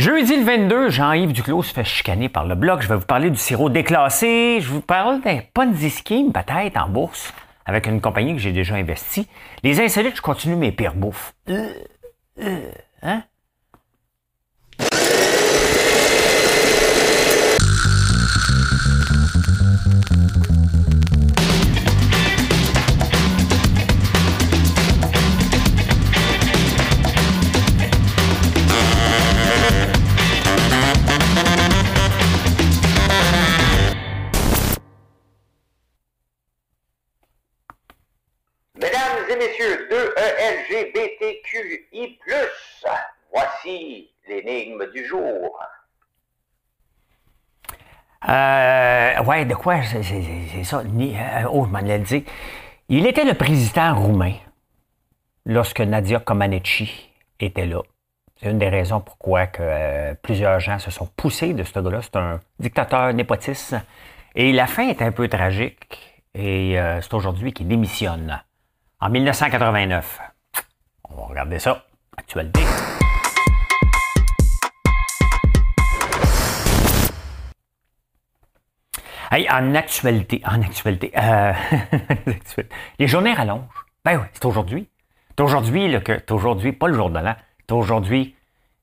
Jeudi le 22, Jean-Yves Duclos se fait chicaner par le bloc. Je vais vous parler du sirop déclassé. Je vous parle d'un Ponzi scheme, peut-être, en bourse, avec une compagnie que j'ai déjà investi. Les insolites, je continue mes pires bouffes. Euh, euh, hein? Messieurs, 2ELGBTQI+, voici l'énigme du jour. Euh, ouais, de quoi? C'est ça. Euh, oh, je m'en dit. Il était le président roumain lorsque Nadia Comaneci était là. C'est une des raisons pourquoi euh, plusieurs gens se sont poussés de ce gars-là. C'est un dictateur népotiste. Et la fin est un peu tragique. Et c'est aujourd'hui qu'il démissionne. En 1989. On va regarder ça. Actualité. Hey, en actualité, en actualité, euh, les journées rallongent. Ben oui, c'est aujourd'hui. C'est aujourd'hui que, c'est aujourd'hui, pas le jour de l'an, c'est aujourd'hui.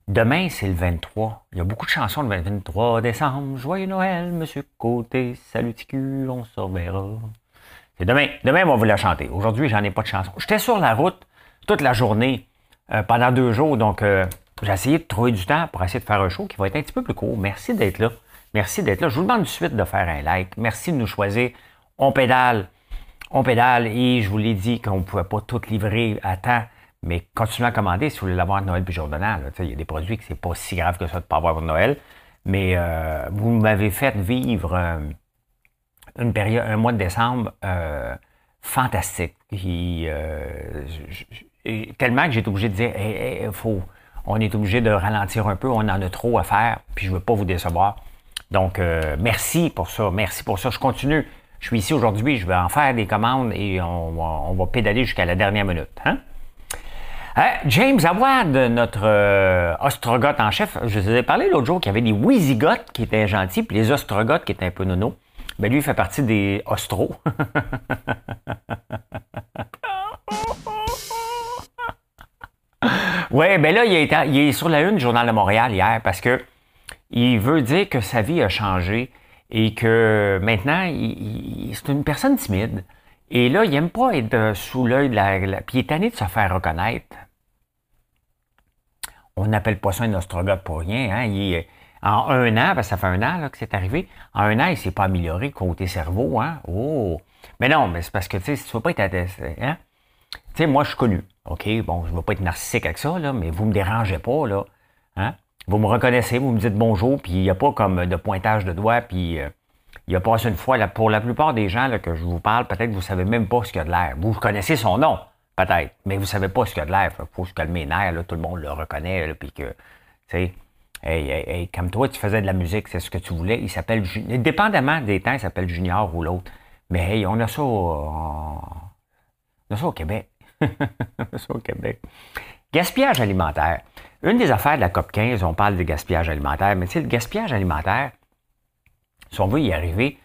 Demain, c'est le 23. Il y a beaucoup de chansons le 23 décembre. Joyeux Noël, Monsieur Côté. Salut on se reverra. C'est demain. Demain, on va vous la chanter. Aujourd'hui, j'en ai pas de chanson. J'étais sur la route toute la journée euh, pendant deux jours, donc euh, j'ai essayé de trouver du temps pour essayer de faire un show qui va être un petit peu plus court. Merci d'être là. Merci d'être là. Je vous demande de suite de faire un like. Merci de nous choisir. On pédale. On pédale et je vous l'ai dit qu'on ne pouvait pas tout livrer à temps, mais continuez à commander si vous voulez l'avoir de Noël puis jour de Il y a des produits que c'est pas si grave que ça de ne pas avoir pour Noël, mais euh, vous m'avez fait vivre euh, une période, un mois de décembre euh, fantastique. tellement que j'ai été obligé de dire, faut, on est obligé de ralentir un peu, on en a trop à faire, puis je ne veux pas vous décevoir. Donc, euh, merci pour ça. Merci pour ça. Je continue. Je suis ici aujourd'hui. Je vais en faire des commandes et on, va pédaler jusqu'à la dernière minute. Hein? Euh, James Awad, notre euh, ostrogoth en chef, je vous ai parlé l'autre jour qu'il y avait des Wizigoths qui étaient gentils, puis les ostrogoths qui étaient un peu nono. Ben lui, il fait partie des ostros. ouais, ben là, il est, sur la une du Journal de Montréal hier parce que il veut dire que sa vie a changé et que maintenant, c'est une personne timide. Et là, il n'aime pas être sous l'œil de la, Puis il est tanné de se faire reconnaître. On n'appelle pas ça un ostrogoth pour rien. Hein? Il en un an, parce ça fait un an que c'est arrivé, en un an, il s'est pas amélioré côté cerveau. Hein? Oh! Mais non, mais c'est parce que, tu sais, si tu veux pas être... Hein? Tu sais, moi, je suis connu. OK, bon, je ne veux pas être narcissique avec ça, là, mais vous me dérangez pas, là. Hein? Vous me reconnaissez, vous me dites bonjour, puis il n'y a pas comme de pointage de doigts, puis euh, il y a pas une fois. Là, pour la plupart des gens là, que je vous parle, peut-être que vous savez même pas ce qu'il y a de l'air. Vous connaissez son nom, peut-être, mais vous savez pas ce qu'il y a de l'air. Il faut se calmer les nerfs, là, tout le monde le reconnaît, puis que, tu sais, hey, hey, comme toi, tu faisais de la musique, c'est ce que tu voulais. Il s'appelle, dépendamment des temps, il s'appelle Junior ou l'autre. Mais hey, on a ça, on a ça au Québec. on a ça au Québec. Gaspillage alimentaire. Une des affaires de la COP 15, on parle de gaspillage alimentaire, mais tu sais, le gaspillage alimentaire, si on veut y arriver,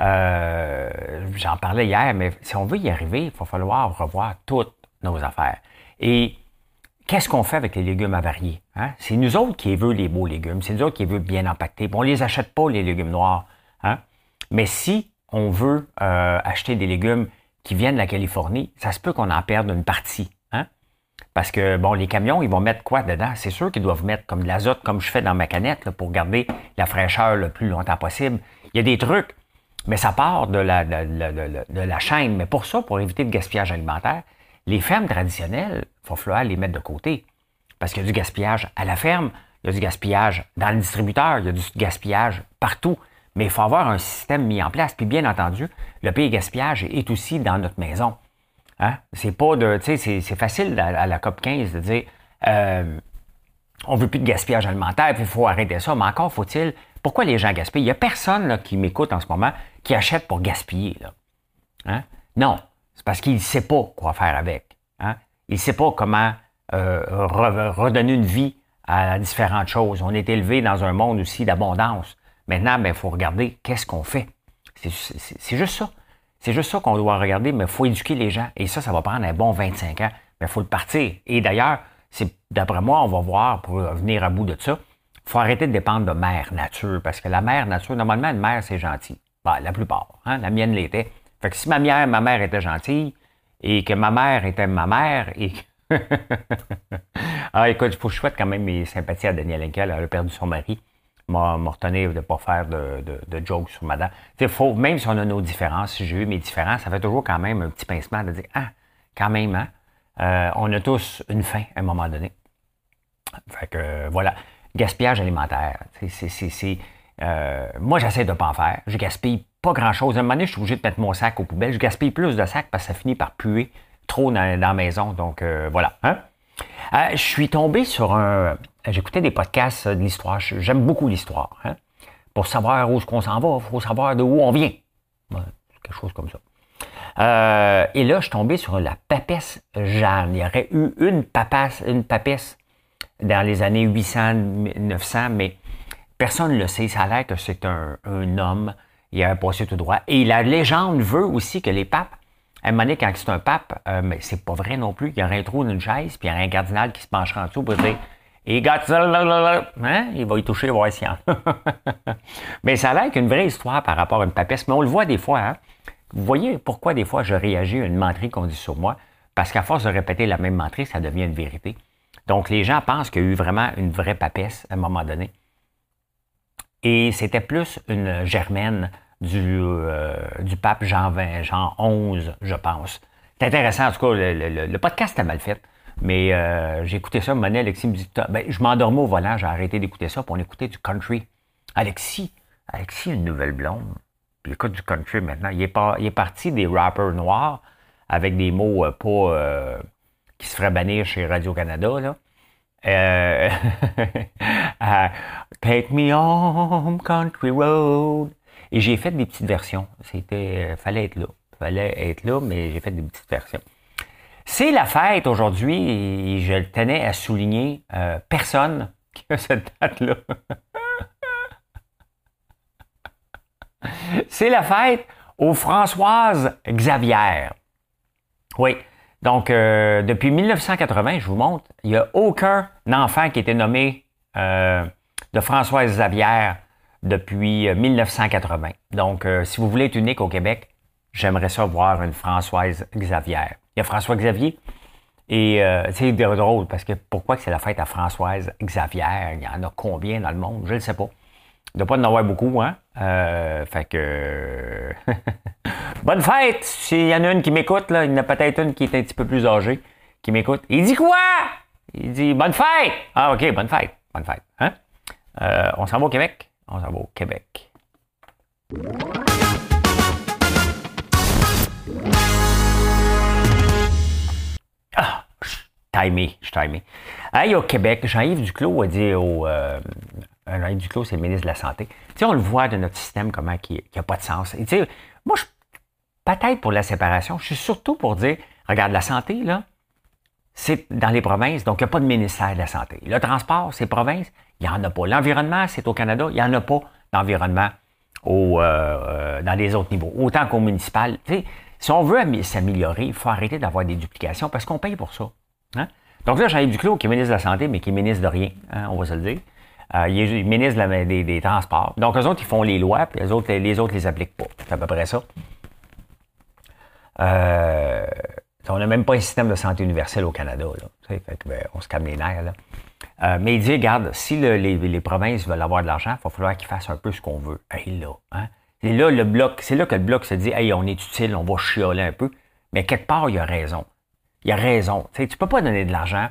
euh, j'en parlais hier, mais si on veut y arriver, il va falloir revoir toutes nos affaires. Et qu'est-ce qu'on fait avec les légumes avariés? Hein? C'est nous autres qui veulent les beaux légumes, c'est nous autres qui veulent bien empaquetés. On ne les achète pas, les légumes noirs. Hein? Mais si on veut euh, acheter des légumes qui viennent de la Californie, ça se peut qu'on en perde une partie. Parce que, bon, les camions, ils vont mettre quoi dedans? C'est sûr qu'ils doivent mettre comme de l'azote, comme je fais dans ma canette, pour garder la fraîcheur le plus longtemps possible. Il y a des trucs, mais ça part de la, de, la chaîne. Mais pour ça, pour éviter le gaspillage alimentaire, les fermes traditionnelles, il va falloir les mettre de côté. Parce qu'il y a du gaspillage à la ferme, il y a du gaspillage dans le distributeur, il y a du gaspillage partout. Mais il faut avoir un système mis en place. Puis bien entendu, le pays gaspillage est aussi dans notre maison. Hein? C'est pas de. Tu c'est facile à, la COP 15 de dire euh, on veut plus de gaspillage alimentaire, puis il faut arrêter ça. Mais encore faut-il. Pourquoi les gens gaspillent? Il n'y a personne qui m'écoute en ce moment qui achète pour gaspiller. Hein? Non. C'est parce qu'il ne sait pas quoi faire avec. Hein? Il ne sait pas comment euh, redonner une vie à différentes choses. On est élevé dans un monde aussi d'abondance. Maintenant, il ben, faut regarder qu'est-ce qu'on fait. C'est juste ça. C'est juste ça qu'on doit regarder, mais il faut éduquer les gens. Et ça, ça va prendre un bon 25 ans. Mais il faut le partir. Et d'ailleurs, d'après moi, on va voir pour venir à bout de ça. Il faut arrêter de dépendre de mère nature. Parce que la mère nature, normalement, une mère, c'est gentil. Ben, la plupart. Hein? La mienne l'était. Fait que si ma mère, ma mère était gentille, et que ma mère était ma mère, et que... ah, écoute, il faut que je souhaite quand même mes sympathies à Daniel Henkel. Elle a perdu son mari m'a retenir de ne pas faire de, de, jokes sur madame. faut, même si on a nos différences, si j'ai eu mes différences, ça fait toujours quand même un petit pincement de dire Ah, quand même, hein, euh, on a tous une fin à un moment donné. Fait que voilà. Gaspillage alimentaire. C'est, euh, moi, j'essaie de ne pas en faire. Je gaspille pas grand-chose. À un moment donné, je suis obligé de mettre mon sac aux poubelles. Je gaspille plus de sacs parce que ça finit par puer trop dans, la maison. Donc, euh, voilà. Hein? je suis tombé sur un, J'écoutais des podcasts de l'histoire. J'aime beaucoup l'histoire. Hein? Pour savoir où qu'on s'en va, il faut savoir de où on vient. quelque chose comme ça. Euh, et là, je suis tombé sur la papesse Jeanne. Il y aurait eu une papesse, une papesse dans les années 800, 900, mais personne ne le sait. Ça a l'air que c'est un, homme. Il a passé tout droit. Et la légende veut aussi que les papes, à un moment donné, quand c'est un pape, euh, mais c'est pas vrai non plus, il y aurait un trou d'une chaise, puis il y aurait un cardinal qui se pencherait en dessous pour dire et hein? il va y toucher, voir si Mais ça a l'air qu'une vraie histoire par rapport à une papesse. Mais on le voit des fois. Hein? Vous voyez pourquoi des fois je réagis à une menterie qu'on dit sur moi? Parce qu'à force de répéter la même menterie, ça devient une vérité. Donc les gens pensent qu'il y a eu vraiment une vraie papesse à un moment donné. Et c'était plus une germaine du, euh, du pape Jean, 20, Jean 11, je pense. C'est intéressant, en tout cas, le, le podcast est mal fait. Mais euh, écouté ça, Monet, Alexis me dit, ben, je m'endormais au volant, j'ai arrêté d'écouter ça, pour on écoutait du country. Alexis, Alexis, une nouvelle blonde. Puis il écoute du country maintenant. Il est, pas, il est parti des rappers noirs avec des mots euh, pas euh, qui se feraient bannir chez Radio-Canada. Là. Take me home, country road. Et j'ai fait des petites versions. C'était, fallait être là. Fallait être là, mais j'ai fait des petites versions. C'est la fête aujourd'hui et je tenais à souligner euh, personne qui a cette date-là. C'est la fête aux Françoises Xavier. Oui. Donc, euh, depuis 1980, je vous montre, il n'y a aucun enfant qui été nommé euh, de Françoise Xavier depuis 1980. Donc, si vous voulez être unique au Québec, j'aimerais ça voir une Françoise Xavier. Il y a François Xavier. Et euh, c'est drôle parce que pourquoi que c'est la fête à Françoise Xavier? Il y en a combien dans le monde? Je ne sais pas. Il ne doit pas en avoir beaucoup, hein? Euh, fait que. Bonne fête! S'il y en a une qui m'écoute, il y en a peut-être une qui est un petit peu plus âgée qui m'écoute. Il dit quoi? Il dit Bonne fête! Ah, OK, bonne fête. Bonne fête. Hein? Euh, on s'en va au Québec? On s'en va au Québec. Ah, je suis timé, je suis timé. Hey, au Québec, Jean-Yves Duclos a dit au. Euh, Jean-Yves Duclos, c'est le ministre de la Santé. Tu sais, on le voit de notre système, comment qui n'a pas de sens. Tu moi, je peut-être pour la séparation, je suis surtout pour dire, regarde, la santé, là, c'est dans les provinces, donc il n'y a pas de ministère de la Santé. Le transport, c'est province, il n'y en a pas. L'environnement, c'est au Canada, il n'y en a pas d'environnement au, euh, euh, dans les autres niveaux. Autant qu'au municipal. Si on veut s'améliorer, il faut arrêter d'avoir des duplications parce qu'on paye pour ça. Hein? Donc là, Jean-Yves Duclos, qui est ministre de la Santé, mais qui est ministre de rien, hein, on va se le dire. Euh, il est ministre des, Transports. Donc, eux autres, ils font les lois, puis les autres, les autres les appliquent pas. C'est à peu près ça. Euh, on n'a même pas un système de santé universel au Canada. Là, ben, on se calme les nerfs. Là. Euh, mais il dit, regarde, si les, provinces veulent avoir de l'argent, il va falloir qu'ils fassent un peu ce qu'on veut. Hey, là, hein? Là le bloc, c'est là que le bloc se dit Hey, on est utile, on va chioler un peu. Mais quelque part, il a raison. Il a raison. Tu ne peux pas donner de l'argent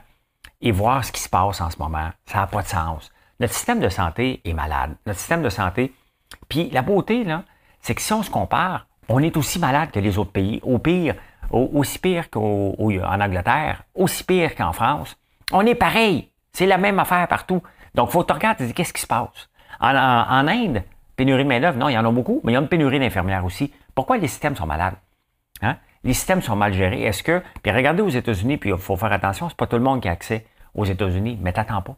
et voir ce qui se passe en ce moment. Ça n'a pas de sens. Notre système de santé est malade. Notre système de santé. Puis la beauté, là, c'est que si on se compare, on est aussi malade que les autres pays. Au pire, aussi pire qu'en Angleterre, aussi pire qu'en France. On est pareil. C'est la même affaire partout. Donc, il faut te regarder qu'est-ce qui se passe? en Inde, Pénurie de main-d'œuvre, non, il y en a beaucoup, mais il y a une pénurie d'infirmières aussi. Pourquoi les systèmes sont malades? Hein? Les systèmes sont mal gérés. Est-ce que. Puis regardez aux États-Unis, puis il faut faire attention, c'est pas tout le monde qui a accès aux États-Unis, mais t'attends pas.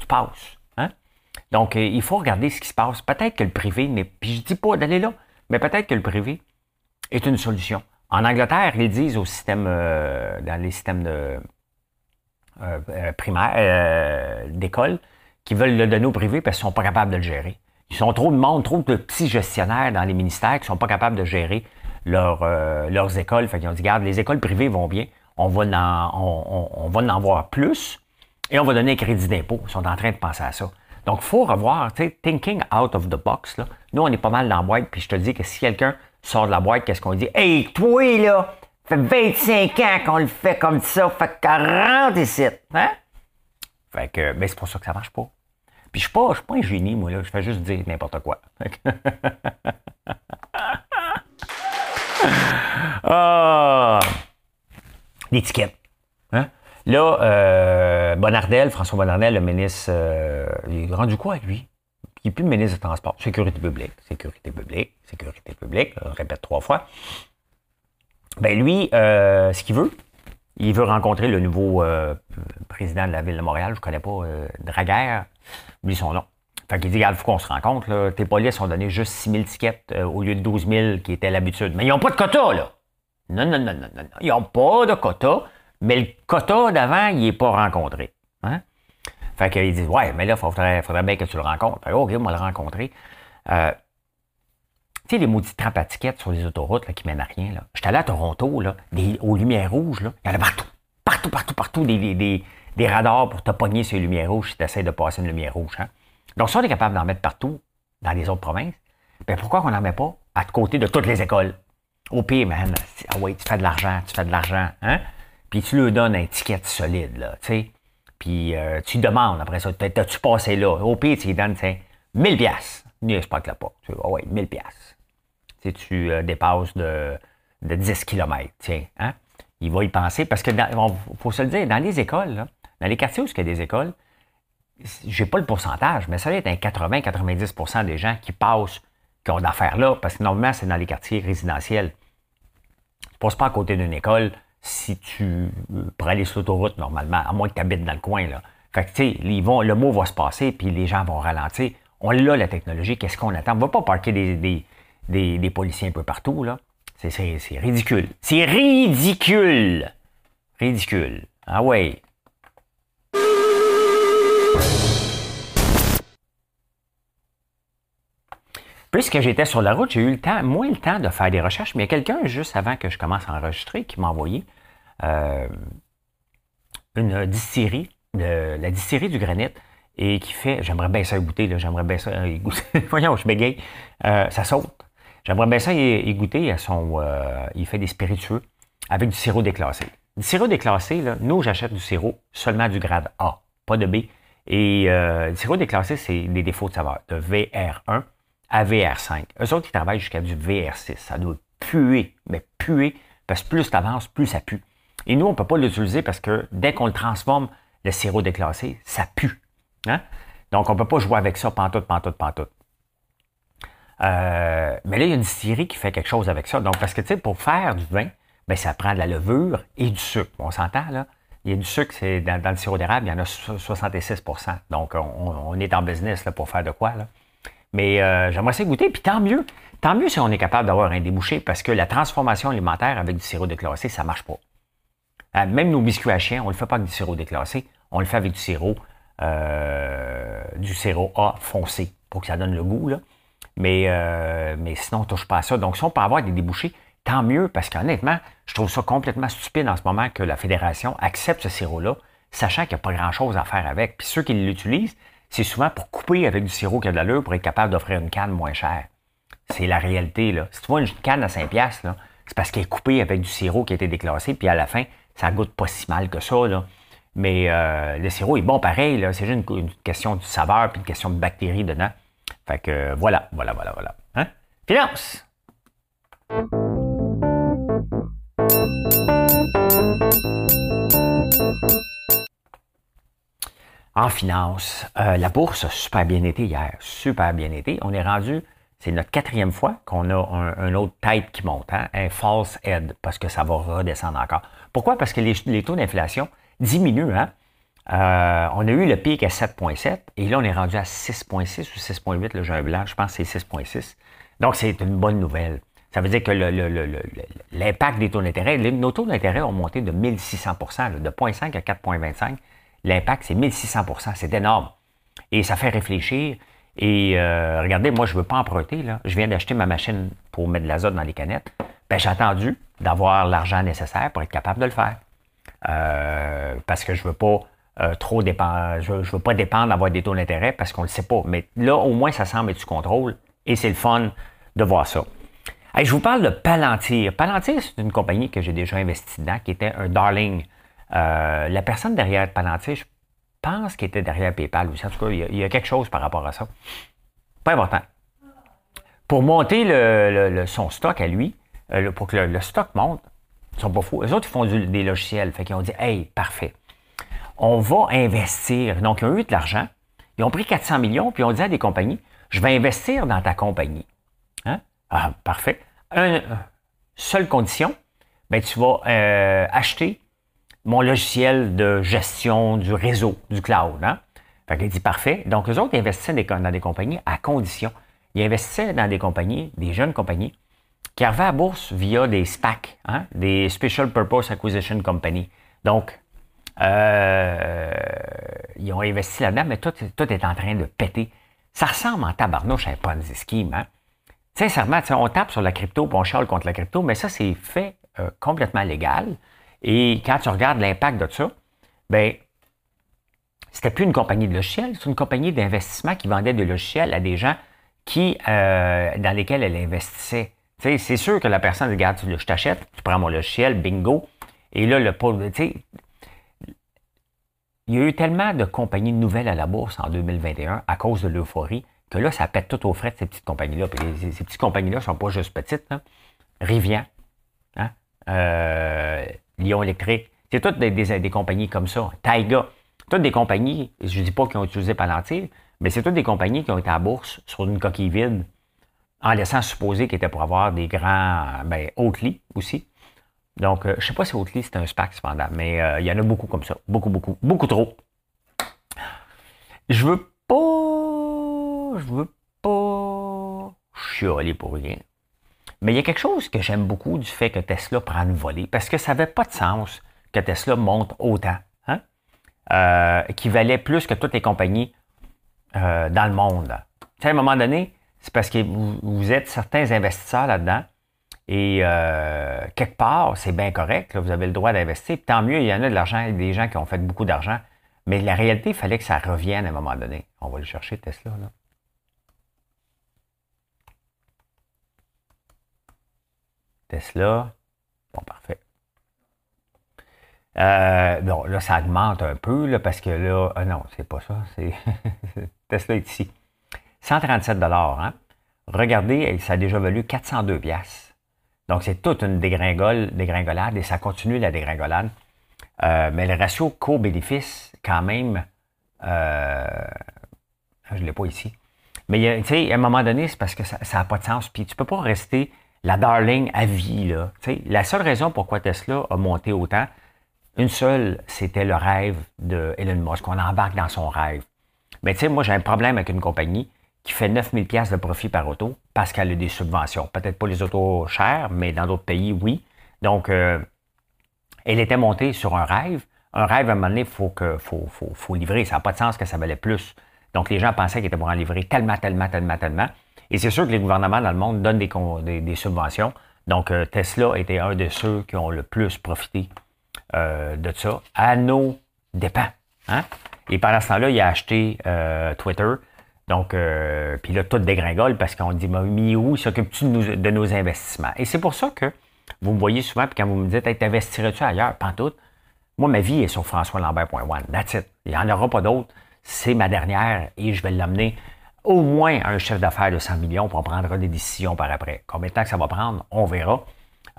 tu passes. Hein? Donc, euh, il faut regarder ce qui se passe. Peut-être que le privé, mais puis je dis pas d'aller là, mais peut-être que le privé est une solution. En Angleterre, ils disent au système, euh, dans les systèmes de euh, primaires, d'école, qu'ils veulent le donner au privé parce qu'ils sont pas capables de le gérer. Ils sont trop de monde, trop de petits gestionnaires dans les ministères qui sont pas capables de gérer leurs écoles. Fait qu'ils ont dit, regarde, les écoles privées vont bien, on va en, on, va en voir plus et on va donner un crédit d'impôt. Ils sont en train de penser à ça. Donc, il faut revoir, tu sais, thinking out of the box. Là. Nous, on est pas mal dans la boîte, puis je te dis que si quelqu'un sort de la boîte, qu'est-ce qu'on dit? Hey, toi, là, fait 25 ans qu'on le fait comme ça, fait que rentre ici. Hein? Fait que, mais c'est pour ça que ça marche pas. Puis je suis pas, suis pas un génie, moi, là. Je fais juste dire n'importe quoi. ah! L'étiquette. Hein? Là, euh, Bonardel, François Bonardel, le ministre, euh, il est rendu quoi, lui? Il n'est plus ministre des Transports. Sécurité publique, sécurité publique, sécurité publique, je répète trois fois. Ben lui, euh, ce qu'il veut, il veut rencontrer le nouveau euh, président de la ville de Montréal, je ne connais pas, euh, Draguer, oublie son nom. Fait qu'il dit, il faut qu'on se rencontre. Là. Tes polices ont donné juste 6 000 tickets au lieu de 12 000 qui était l'habitude. Mais ils n'ont pas de quota, là. Non, non, non, non, non. Ils n'ont pas de quota, mais le quota d'avant, il n'est pas rencontré. Hein? Fait qu'ils disent, ouais, mais là, il faudrait, faudrait, bien que tu le rencontres. Fait, OK, on va le rencontrer. Euh, tu sais, les maudites trappes à tickets sur les autoroutes là, qui mènent à rien. J'étais allé à Toronto, là, aux lumières rouges, là. il y en a partout. Partout, partout, partout, des, radars pour te pogner sur les lumières rouges si tu essaies de passer une lumière rouge. Hein? Donc, si on est capable d'en mettre partout dans les autres provinces, ben pourquoi on n'en met pas à côté de toutes les écoles? Au pire, man, ah ouais, tu fais de l'argent, tu fais de l'argent, hein? Puis tu lui donnes un ticket solide, là, tu sais. Puis euh, tu demandes après ça, t'as-tu passé là? Au pire, tu lui donnes, tu 1000 piastres. Ne pas que là pas. Tu ah ouais, 1000 piastres. Tu, tu euh, dépasses de, de 10 km, tiens, hein? Il va y penser, parce que, il faut se le dire, dans les écoles, dans les quartiers où il y a des écoles, j'ai pas le pourcentage, mais ça va être un 80-90% des gens qui passent, qui ont d'affaires là, parce que normalement, c'est dans les quartiers résidentiels passes pas à côté d'une école si tu euh, pour aller sur l'autoroute normalement, à moins que tu habites dans le coin. Là. Fait que, tu sais, le mot va se passer, puis les gens vont ralentir. On l'a, la technologie, qu'est-ce qu'on attend? On ne va pas parquer des, des, policiers un peu partout, là. C'est ridicule. C'est ridicule! Ridicule. Ah ouais. Puisque j'étais sur la route, j'ai eu le temps, moins le temps de faire des recherches, mais il y a quelqu'un juste avant que je commence à enregistrer qui m'a envoyé euh, une distillerie, la distillerie du granit, et qui fait, j'aimerais bien ça goûter, j'aimerais bien ça y goûter. Voyons, je bégaye. Euh, ça saute. J'aimerais bien ça y, goûter. À son, euh, il fait des spiritueux avec du sirop déclassé. Du sirop déclassé, là, nous, j'achète du sirop seulement du grade A, pas de B. Et le sirop déclassé, c'est des défauts de saveur, de VR1 à VR5. Eux autres, ils travaillent jusqu'à du VR6. Ça doit puer, mais puer, parce que plus tu avances, plus ça pue. Et nous, on ne peut pas l'utiliser parce que dès qu'on le transforme, le sirop déclassé, ça pue. Hein? Donc, on ne peut pas jouer avec ça pantoute, pantoute, pantoute. Euh, mais là, il y a une distillerie qui fait quelque chose avec ça. Donc, parce que, tu sais, pour faire du vin, ben, ça prend de la levure et du sucre. On s'entend, là? Il y a du sucre, c'est dans, le sirop d'érable, il y en a 66% Donc, on, est en business là, pour faire de quoi, là? Mais euh, j'aimerais ça goûter, puis tant mieux. Tant mieux si on est capable d'avoir un débouché, parce que la transformation alimentaire avec du sirop déclassé, ça marche pas. Euh, même nos biscuits à chien, on le fait pas avec du sirop déclassé, on le fait avec du sirop, euh, du sirop A foncé, pour que ça donne le goût, là. Mais, mais sinon, on touche pas à ça. Donc, si on peut avoir des débouchés, tant mieux, parce qu'honnêtement, je trouve ça complètement stupide en ce moment que la Fédération accepte ce sirop-là, sachant qu'il n'y a pas grand-chose à faire avec. Puis ceux qui l'utilisent, c'est souvent pour couper avec du sirop qui a de l'allure pour être capable d'offrir une canne moins chère. C'est la réalité. Là. Si tu vois une canne à 5$, piastres, c'est parce qu'elle est coupée avec du sirop qui a été déclassé, puis à la fin, ça goûte pas si mal que ça. Là. Mais euh, le sirop est bon pareil, c'est juste une, question de saveur puis une question de bactéries dedans. Fait que voilà, voilà, voilà, voilà. Hein? Finance! En finance, euh, la bourse a super bien été hier, super bien été. On est rendu, c'est notre quatrième fois qu'on a un, autre type qui monte, hein, un false head, parce que ça va redescendre encore. Pourquoi? Parce que les, taux d'inflation diminuent. Hein? Euh, on a eu le pic à 7,7 et là, on est rendu à 6,6 ou 6,8. Là, j'ai blanc, je pense que c'est 6,6. Donc, c'est une bonne nouvelle. Ça veut dire que l'impact des taux d'intérêt, nos taux d'intérêt ont monté de 1600% de 0,5 à 4,25. L'impact, c'est 1600% c'est énorme. Et ça fait réfléchir. Et euh, regardez, moi, je ne veux pas emprunter. Là. Je viens d'acheter ma machine pour mettre de l'azote dans les canettes. Ben, j'ai attendu d'avoir l'argent nécessaire pour être capable de le faire. Euh, parce que je ne veux pas euh, trop dépendre, je, veux pas dépendre d'avoir des taux d'intérêt parce qu'on ne le sait pas. Mais là, au moins, ça semble être du contrôle et c'est le fun de voir ça. je vous parle de Palantir. Palantir, c'est une compagnie que j'ai déjà investi dedans, qui était un darling. La personne derrière Palantir, je pense qu'il était derrière PayPal aussi. En tout cas, il y, a, quelque chose par rapport à ça. Pas important. Pour monter son stock à lui, euh, pour que le, stock monte, ils sont pas fous. Les autres, ils font des logiciels. Fait qu'ils ont dit Hey, parfait. On va investir. Donc, ils ont eu de l'argent. Ils ont pris 400 millions, puis ils ont dit à des compagnies Je vais investir dans ta compagnie. Hein? Ah, parfait. Une seule condition, ben, tu vas euh, acheter mon logiciel de gestion du réseau, du cloud. Hein? Fait qu'il dit parfait. Donc, eux autres investissaient dans des compagnies à condition. Ils investissaient dans des compagnies, des jeunes compagnies, qui arrivaient à bourse via des SPAC, hein? des Special Purpose Acquisition Company. Donc, euh, ils ont investi là-dedans, mais tout, est en train de péter. Ça ressemble en tabarnouche à un Ponzi scheme. Hein? Sincèrement, on tape sur la crypto, on charle contre la crypto, mais ça, c'est fait euh, complètement légal. Et quand tu regardes l'impact de ça, ben, c'était plus une compagnie de logiciels, c'est une compagnie d'investissement qui vendait des logiciels à des gens qui, euh, dans lesquels elle investissait. C'est sûr que la personne regarde, je t'achète, tu prends mon logiciel, bingo. Et là, le tu il y a eu tellement de compagnies nouvelles à la bourse en 2021 à cause de l'euphorie que là, ça pète tout aux frais de ces petites compagnies-là. Puis ces, petites compagnies-là ne sont pas juste petites. Rivian, hein? euh, Lyon Électrique. C'est toutes des, compagnies comme ça. Taiga. Toutes des compagnies, je ne dis pas qu'ils ont utilisé Palantir, mais c'est toutes des compagnies qui ont été à bourse sur une coquille vide, en laissant supposer qu'ils étaient pour avoir des grands, ben, Oatly aussi. Donc, euh, je ne sais pas si Oatly c'est un SPAC cependant, mais euh, il y en a beaucoup comme ça. Beaucoup, beaucoup, beaucoup trop. Je veux pas, je veux pas chialer pour rien. Mais il y a quelque chose que j'aime beaucoup du fait que Tesla prend volée, parce que ça n'avait pas de sens que Tesla monte autant, hein? euh, qui valait plus que toutes les compagnies euh, dans le monde. à un moment donné, c'est parce que vous, êtes certains investisseurs là-dedans, et euh, quelque part, c'est bien correct, vous avez le droit d'investir. Tant mieux, il y en a de l'argent, des gens qui ont fait beaucoup d'argent. Mais la réalité, il fallait que ça revienne à un moment donné. On va le chercher, Tesla. Là. Tesla. Bon, parfait. Euh, bon, là, ça augmente un peu, là, parce que là, ah non, c'est pas ça. C'est Tesla est ici. 137 hein? Regardez, ça a déjà valu 402 pièces. Donc, c'est toute une dégringole, dégringolade et ça continue la dégringolade. Euh, mais le ratio co-bénéfice, quand même, euh, je ne l'ai pas ici. Mais tu sais, à un moment donné, c'est parce que ça n'a pas de sens. Puis tu ne peux pas rester la darling à vie. Là. la seule raison pourquoi Tesla a monté autant, une seule, c'était le rêve de Elon Musk. On embarque dans son rêve. Mais tu sais, moi, j'ai un problème avec une compagnie qui fait 9000 pièces de profit par auto parce qu'elle a des subventions. Peut-être pas les autos chères, mais dans d'autres pays, oui. Donc, euh, elle était montée sur un rêve. Un rêve, à un moment donné, il faut, faut, faut livrer. Ça n'a pas de sens que ça valait plus. Donc, les gens pensaient qu'ils étaient pour en livrer tellement, tellement, tellement, tellement. Et c'est sûr que les gouvernements dans le monde donnent des, subventions. Donc, euh, Tesla était un de ceux qui ont le plus profité euh, de ça, à nos dépens. Hein? Et pendant ce temps-là, il a acheté euh, Twitter. Donc, puis là, tout dégringole parce qu'on dit, mais où s'occupe-tu de, nos investissements? Et c'est pour ça que vous me voyez souvent, puis quand vous me dites, hey, t'investirais-tu ailleurs? Pantoute. Moi, ma vie est sur françoislambert.one. That's it. Il n'y en aura pas d'autres. C'est ma dernière et je vais l'amener au moins un chef d'affaires de 100 millions pour prendre des décisions par après. Combien de temps que ça va prendre, on verra.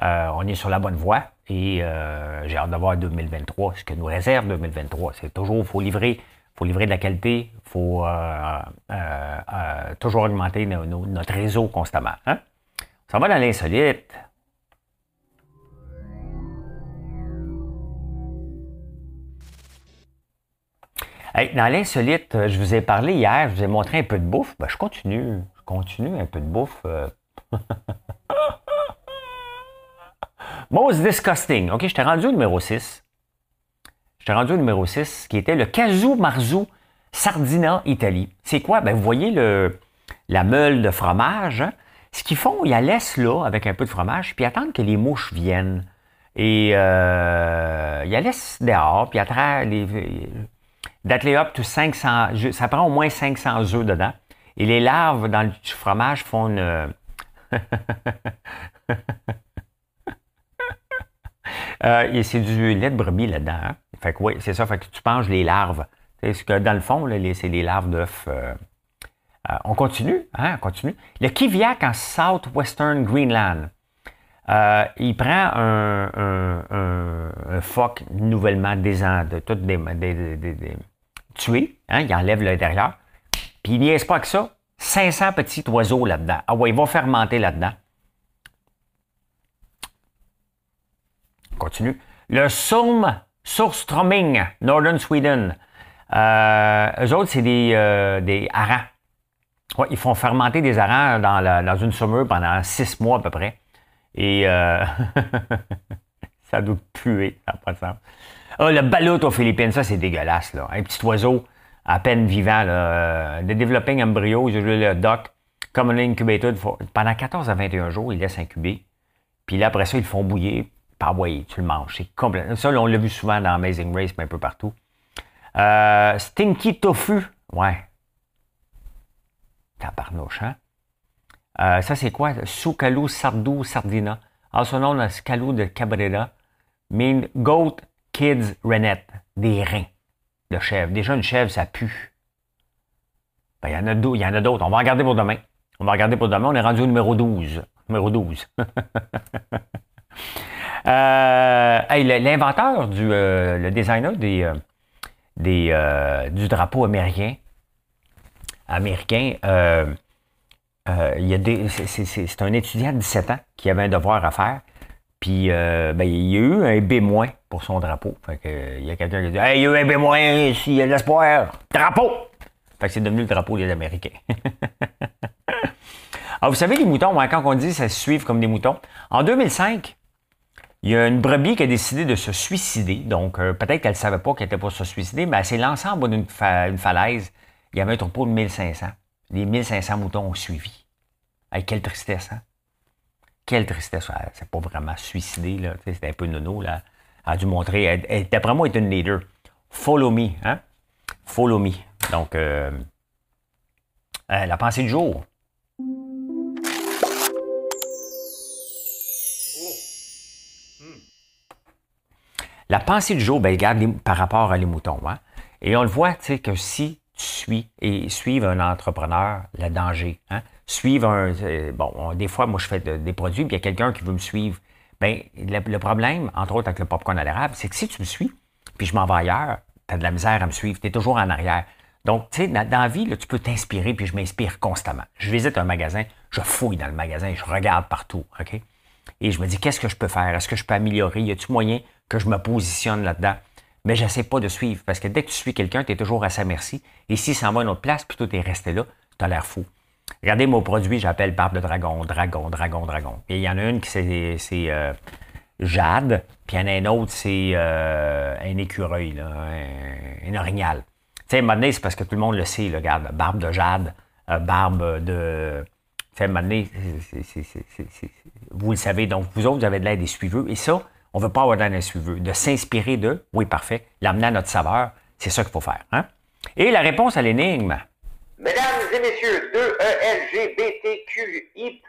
Euh, on est sur la bonne voie et euh, j'ai hâte de voir 2023, ce que nous réserve 2023. C'est toujours, faut livrer, faut livrer de la qualité, il faut euh, toujours augmenter notre réseau constamment. Hein? Ça va dans l'insolite. Dans l'insolite, euh, je vous ai parlé hier, je vous ai montré un peu de bouffe. Ben, je continue. Je continue un peu de bouffe. Euh. Most disgusting. OK, je t'ai rendu au numéro 6. Je t'ai rendu au numéro 6, qui était le Casu Marzu Sardina Italie. C'est quoi? Ben, vous voyez le, la meule de fromage. Hein? Ce qu'ils font, ils la laissent là avec un peu de fromage, puis attendent que les mouches viennent. Et euh, ils la laissent dehors, puis après, les, d'atteler up to 500, ça prend au moins 500 œufs dedans. Et les larves dans le fromage font une... euh, c'est du lait de brebis là-dedans. Hein? Fait que oui, c'est ça. Fait que tu penches les larves. C'est que dans le fond, c'est les larves d'œufs. Euh, euh, on continue, hein, on continue. Le Kiviak en Southwestern Greenland. Il prend un, phoque nouvellement des, tué, hein, il enlève l'intérieur, puis il n'y est pas que ça. 500 petits oiseaux là-dedans. Ah ouais, il va fermenter là-dedans. On continue. Le Sourm Surströmming, Northern Sweden. Euh, eux autres, c'est des, euh, des. Ouais, ils font fermenter des harengs dans, dans une saumure pendant six mois à peu près. Et euh, ça doit puer, ça n'a pas de sens. Ah, le balout aux Philippines, ça c'est dégueulasse. Là. Un petit oiseau à peine vivant. Là. The developing embryo, le doc, commonly incubated, pendant 14 à 21 jours, ils laissent incuber. Puis là, après ça, ils le font bouillir. Pas oui, tu le manges. C'est complètement. Ça, on l'a vu souvent dans Amazing Race, mais un peu partout. Euh, stinky tofu. Ouais. Tabarnouche, hein? Euh, ça, c'est quoi? Soukalou sardou sardina. Also known as calou de cabrera. Mean goat kids renette. Des reins de chèvre. Déjà, une chèvre, ça pue. Ben, il y en a d'autres. On va regarder pour demain. On va regarder pour demain. On est rendu au numéro 12. Numéro 12. euh, L'inventeur, du, euh, le designer des, euh, des, du drapeau américain, américain c'est un étudiant de 17 ans qui avait un devoir à faire. Puis, euh, ben, il y a eu un B- pour son drapeau. Fait que, il y a quelqu'un qui a dit Hey, il y a eu un B- ici, il y a de l'espoir. Drapeau Fait que c'est devenu le drapeau des Américains. Alors, vous savez, les moutons, hein, quand on dit ça se suivent comme des moutons, en 2005, il y a une brebis qui a décidé de se suicider. Donc, euh, peut-être qu'elle ne savait pas qu'elle était pour se suicider, mais elle s'est d'une falaise. Il y avait un troupeau de 1500 les 1500 moutons ont suivi. Hey, quelle tristesse, hein? Quelle tristesse. C'est pas vraiment suicidé, là. C'était un peu nono, là. Elle a dû montrer. D'après moi, elle est une leader. Follow me, hein? Follow me. Donc, euh, euh, la pensée du jour. La pensée du jour, ben, regarde par rapport à les moutons. Hein? Et on le voit, tu sais, que si suis et suivre un entrepreneur, le danger. Hein? Suivre un. Euh, bon, des fois, moi, je fais des produits, puis il y a quelqu'un qui veut me suivre. Bien, le, problème, entre autres avec le popcorn à l'érable, c'est que si tu me suis, puis je m'en vais ailleurs, tu as de la misère à me suivre, tu es toujours en arrière. Donc, tu sais, dans, la vie, tu peux t'inspirer, puis je m'inspire constamment. Je visite un magasin, je fouille dans le magasin, je regarde partout, OK? Et je me dis, qu'est-ce que je peux faire? Est-ce que je peux améliorer? Y a-t-il moyen que je me positionne là-dedans? mais j'essaie pas de suivre. Parce que dès que tu suis quelqu'un, tu es toujours à sa merci. Et s'il s'en va à une autre place, plutôt tu es resté là, tu as l'air fou. Regardez mon produit, j'appelle barbe de dragon, dragon, dragon, dragon. Et il y en a une qui c'est euh, jade, puis il y en a une autre, c'est euh, un écureuil, là, un, orignal. Tu sais, c'est parce que tout le monde le sait, là, regarde, barbe de jade, euh, barbe de. Tu sais, vous le savez, donc vous autres, vous avez de l'aide des suiveux. Et ça, on ne veut pas avoir d'un suiveux. De s'inspirer de, oui, parfait, l'amener à notre saveur, c'est ça qu'il faut faire. Hein? Et la réponse à l'énigme. Mesdames et messieurs, 2ELGBTQI,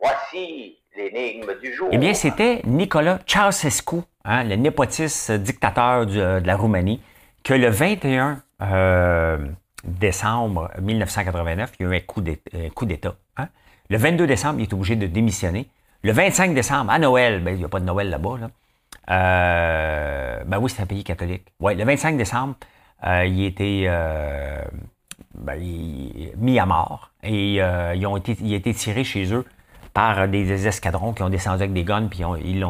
voici l'énigme du jour. Eh bien, c'était Nicolas Ceausescu, hein, le népotiste dictateur euh, de la Roumanie, que le 21 euh, décembre 1989, il y a eu un coup d'État. Hein? Le 22 décembre, il est obligé de démissionner. Le 25 décembre, à Noël, ben, il n'y a pas de Noël là-bas, là. Euh, ben oui, c'est un pays catholique. Oui, le 25 décembre, il était ben, mis à mort et ils ont été, il a été tiré chez eux par des, escadrons qui ont descendu avec des guns puis ils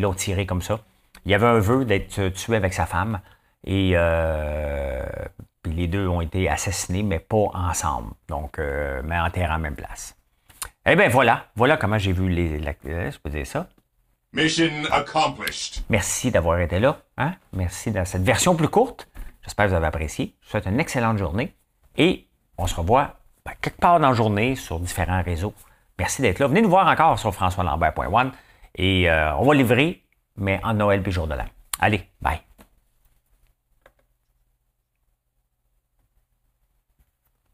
l'ont tiré comme ça. Il y avait un vœu d'être tué avec sa femme Et euh, puis les deux ont été assassinés, mais pas ensemble. Donc, euh, mais enterrés en même place. Eh bien, voilà. Voilà comment j'ai vu les. la- euh, je peux dire ça. Mission accomplished. Merci d'avoir été là. Hein? Merci de cette version plus courte. J'espère que vous avez apprécié. Je vous souhaite une excellente journée. Et on se revoit ben, quelque part dans la journée sur différents réseaux. Merci d'être là. Venez nous voir encore sur françoislambert.one. Et euh, on va livrer, mais en Noël puis jour de l'an. Allez, bye.